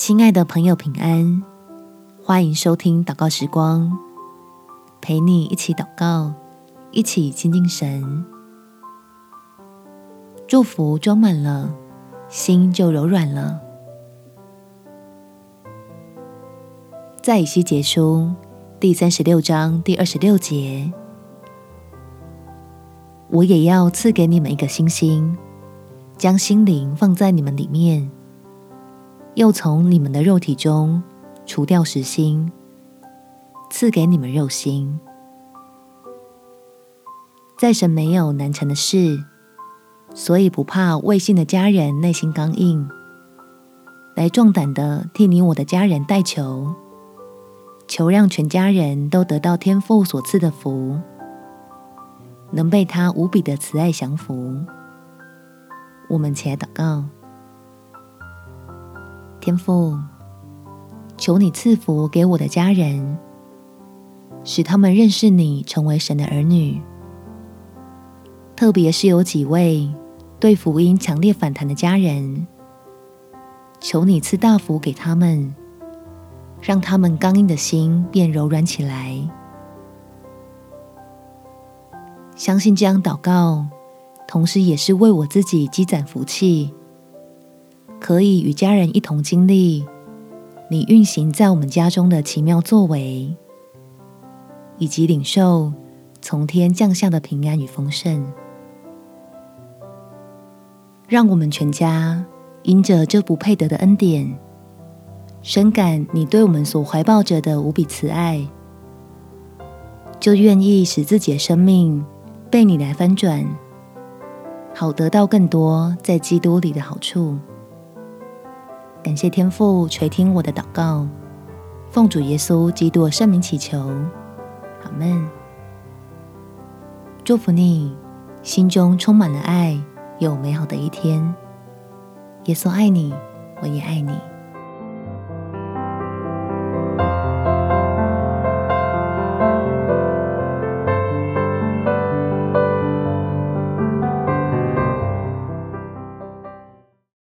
亲爱的朋友，平安！欢迎收听祷告时光，陪你一起祷告，一起亲近神。祝福装满了，心就柔软了。在以西结书第三十六章第二十六节，我也要赐给你们一个星星，将心灵放在你们里面。又从你们的肉体中除掉石心，赐给你们肉心。在神没有难成的事，所以不怕未信的家人内心刚硬，来壮胆的替你我的家人代求，求让全家人都得到天父所赐的福，能被他无比的慈爱降服。我们起来祷告。天父，求你赐福给我的家人，使他们认识你，成为神的儿女。特别是有几位对福音强烈反弹的家人，求你赐大福给他们，让他们刚硬的心变柔软起来。相信这样祷告，同时也是为我自己积攒福气。可以与家人一同经历你运行在我们家中的奇妙作为，以及领受从天降下的平安与丰盛。让我们全家因着这不配得的恩典，深感你对我们所怀抱着的无比慈爱，就愿意使自己的生命被你来翻转，好得到更多在基督里的好处。感谢天父垂听我的祷告，奉主耶稣基督圣名祈求，阿门。祝福你，心中充满了爱，有美好的一天。耶稣爱你，我也爱你。